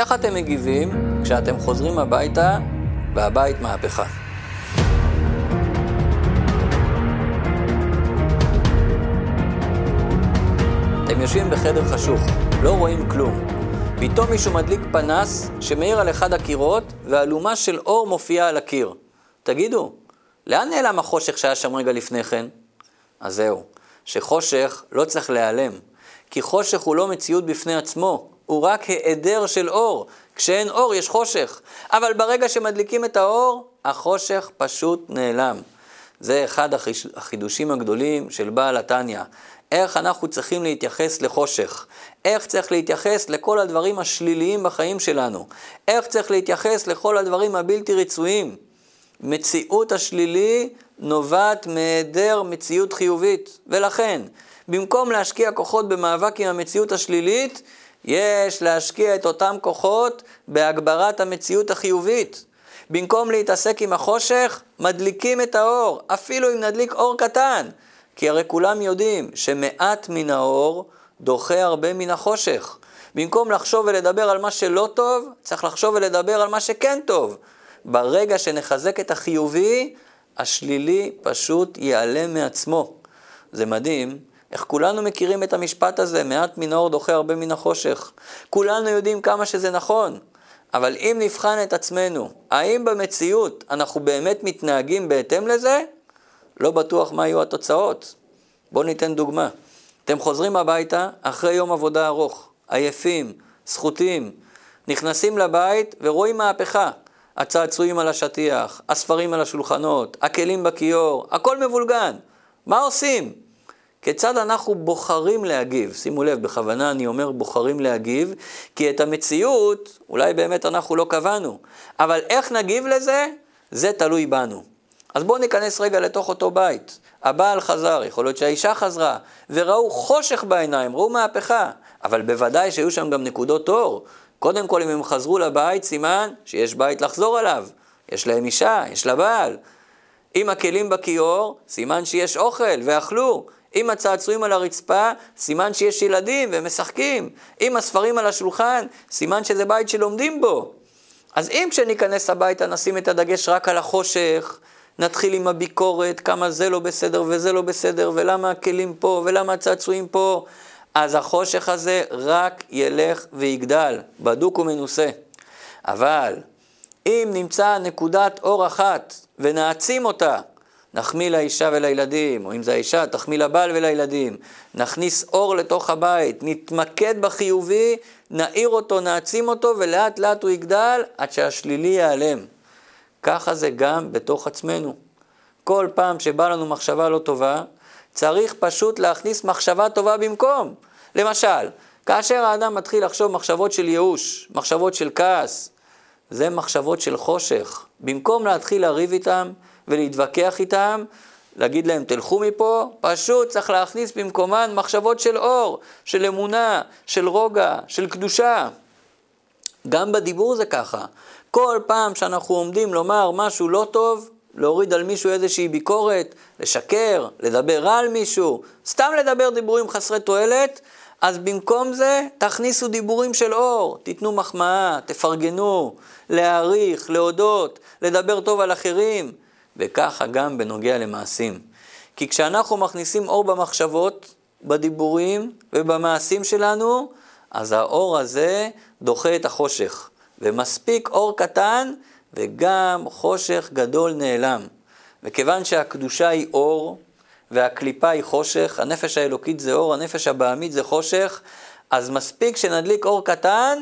איך אתם מגיבים כשאתם חוזרים הביתה והבית מהפכה? אתם יושבים בחדר חשוך, לא רואים כלום. פתאום מישהו מדליק פנס שמאיר על אחד הקירות ואלומה של אור מופיעה על הקיר. תגידו, לאן נעלם החושך שהיה שם רגע לפני כן? אז זהו, שחושך לא צריך להיעלם, כי חושך הוא לא מציאות בפני עצמו, הוא רק היעדר של אור. כשאין אור יש חושך, אבל ברגע שמדליקים את האור, החושך פשוט נעלם. זה אחד החידושים הגדולים של בעל התניא. איך אנחנו צריכים להתייחס לחושך, איך צריך להתייחס לכל הדברים השליליים בחיים שלנו, איך צריך להתייחס לכל הדברים הבלתי רצויים. מציאות השלילי נובעת מהיעדר מציאות חיובית, ולכן, במקום להשקיע כוחות במאבק עם המציאות השלילית, יש להשקיע את אותם כוחות בהגברת המציאות החיובית. במקום להתעסק עם החושך, מדליקים את האור, אפילו אם נדליק אור קטן. כי הרי כולם יודעים שמעט מן האור דוחה הרבה מן החושך. במקום לחשוב ולדבר על מה שלא טוב, צריך לחשוב ולדבר על מה שכן טוב. ברגע שנחזק את החיובי, השלילי פשוט ייעלם מעצמו. זה מדהים איך כולנו מכירים את המשפט הזה, מעט מן האור דוחה הרבה מן החושך. כולנו יודעים כמה שזה נכון, אבל אם נבחן את עצמנו, האם במציאות אנחנו באמת מתנהגים בהתאם לזה? לא בטוח מה יהיו התוצאות. בואו ניתן דוגמה. אתם חוזרים הביתה אחרי יום עבודה ארוך, עייפים, סחוטים, נכנסים לבית ורואים מהפכה. הצעצועים על השטיח, הספרים על השולחנות, הכלים בכיור, הכל מבולגן. מה עושים? כיצד אנחנו בוחרים להגיב? שימו לב, בכוונה אני אומר בוחרים להגיב, כי את המציאות אולי באמת אנחנו לא קבענו, אבל איך נגיב לזה? זה תלוי בנו. אז בואו ניכנס רגע לתוך אותו בית. הבעל חזר, יכול להיות שהאישה חזרה, וראו חושך בעיניים, ראו מהפכה, אבל בוודאי שהיו שם גם נקודות אור. קודם כל, אם הם חזרו לבית, סימן שיש בית לחזור עליו. יש להם אישה, יש לה בעל. אם הכלים בכיור, סימן שיש אוכל, ואכלו. אם הצעצועים על הרצפה, סימן שיש ילדים והם משחקים. אם הספרים על השולחן, סימן שזה בית שלומדים בו. אז אם כשניכנס הביתה נשים את הדגש רק על החושך, נתחיל עם הביקורת, כמה זה לא בסדר וזה לא בסדר, ולמה הכלים פה, ולמה הצעצועים פה, אז החושך הזה רק ילך ויגדל, בדוק ומנוסה. אבל אם נמצא נקודת אור אחת ונעצים אותה, נחמיא לאישה ולילדים, או אם זה האישה, תחמיא לבעל ולילדים, נכניס אור לתוך הבית, נתמקד בחיובי, נעיר אותו, נעצים אותו, ולאט לאט הוא יגדל עד שהשלילי ייעלם. ככה זה גם בתוך עצמנו. כל פעם שבא לנו מחשבה לא טובה, צריך פשוט להכניס מחשבה טובה במקום. למשל, כאשר האדם מתחיל לחשוב מחשבות של ייאוש, מחשבות של כעס, זה מחשבות של חושך. במקום להתחיל לריב איתם ולהתווכח איתם, להגיד להם תלכו מפה, פשוט צריך להכניס במקומן מחשבות של אור, של אמונה, של רוגע, של קדושה. גם בדיבור זה ככה. כל פעם שאנחנו עומדים לומר משהו לא טוב, להוריד על מישהו איזושהי ביקורת, לשקר, לדבר רע על מישהו, סתם לדבר דיבורים חסרי תועלת, אז במקום זה תכניסו דיבורים של אור, תיתנו מחמאה, תפרגנו, להעריך, להודות, לדבר טוב על אחרים, וככה גם בנוגע למעשים. כי כשאנחנו מכניסים אור במחשבות, בדיבורים ובמעשים שלנו, אז האור הזה דוחה את החושך. ומספיק אור קטן וגם חושך גדול נעלם. וכיוון שהקדושה היא אור והקליפה היא חושך, הנפש האלוקית זה אור, הנפש הבעמית זה חושך, אז מספיק שנדליק אור קטן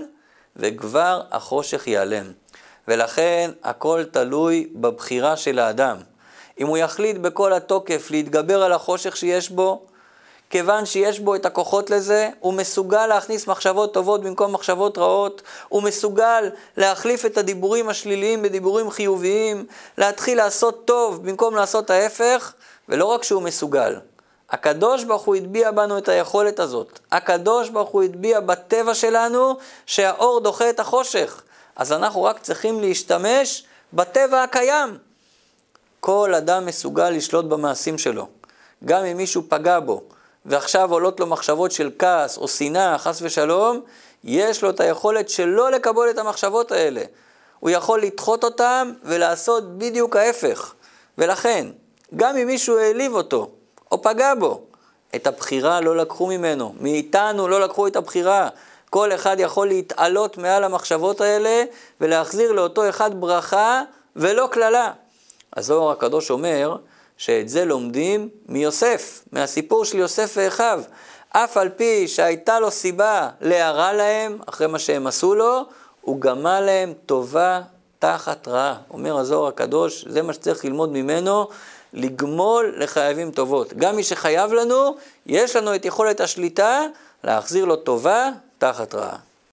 וכבר החושך ייעלם. ולכן הכל תלוי בבחירה של האדם. אם הוא יחליט בכל התוקף להתגבר על החושך שיש בו, כיוון שיש בו את הכוחות לזה, הוא מסוגל להכניס מחשבות טובות במקום מחשבות רעות, הוא מסוגל להחליף את הדיבורים השליליים בדיבורים חיוביים, להתחיל לעשות טוב במקום לעשות ההפך, ולא רק שהוא מסוגל, הקדוש ברוך הוא הטביע בנו את היכולת הזאת. הקדוש ברוך הוא הטביע בטבע שלנו שהאור דוחה את החושך. אז אנחנו רק צריכים להשתמש בטבע הקיים. כל אדם מסוגל לשלוט במעשים שלו. גם אם מישהו פגע בו, ועכשיו עולות לו מחשבות של כעס או שנאה, חס ושלום, יש לו את היכולת שלא לקבל את המחשבות האלה. הוא יכול לדחות אותם ולעשות בדיוק ההפך. ולכן, גם אם מישהו העליב אותו או פגע בו, את הבחירה לא לקחו ממנו, מאיתנו לא לקחו את הבחירה. כל אחד יכול להתעלות מעל המחשבות האלה ולהחזיר לאותו אחד ברכה ולא קללה. הזוהר הקדוש אומר שאת זה לומדים מיוסף, מהסיפור של יוסף ואחיו. אף על פי שהייתה לו סיבה להרע להם, אחרי מה שהם עשו לו, הוא גמל להם טובה תחת רעה. אומר הזוהר הקדוש, זה מה שצריך ללמוד ממנו, לגמול לחייבים טובות. גם מי שחייב לנו, יש לנו את יכולת השליטה להחזיר לו טובה תחת רעה.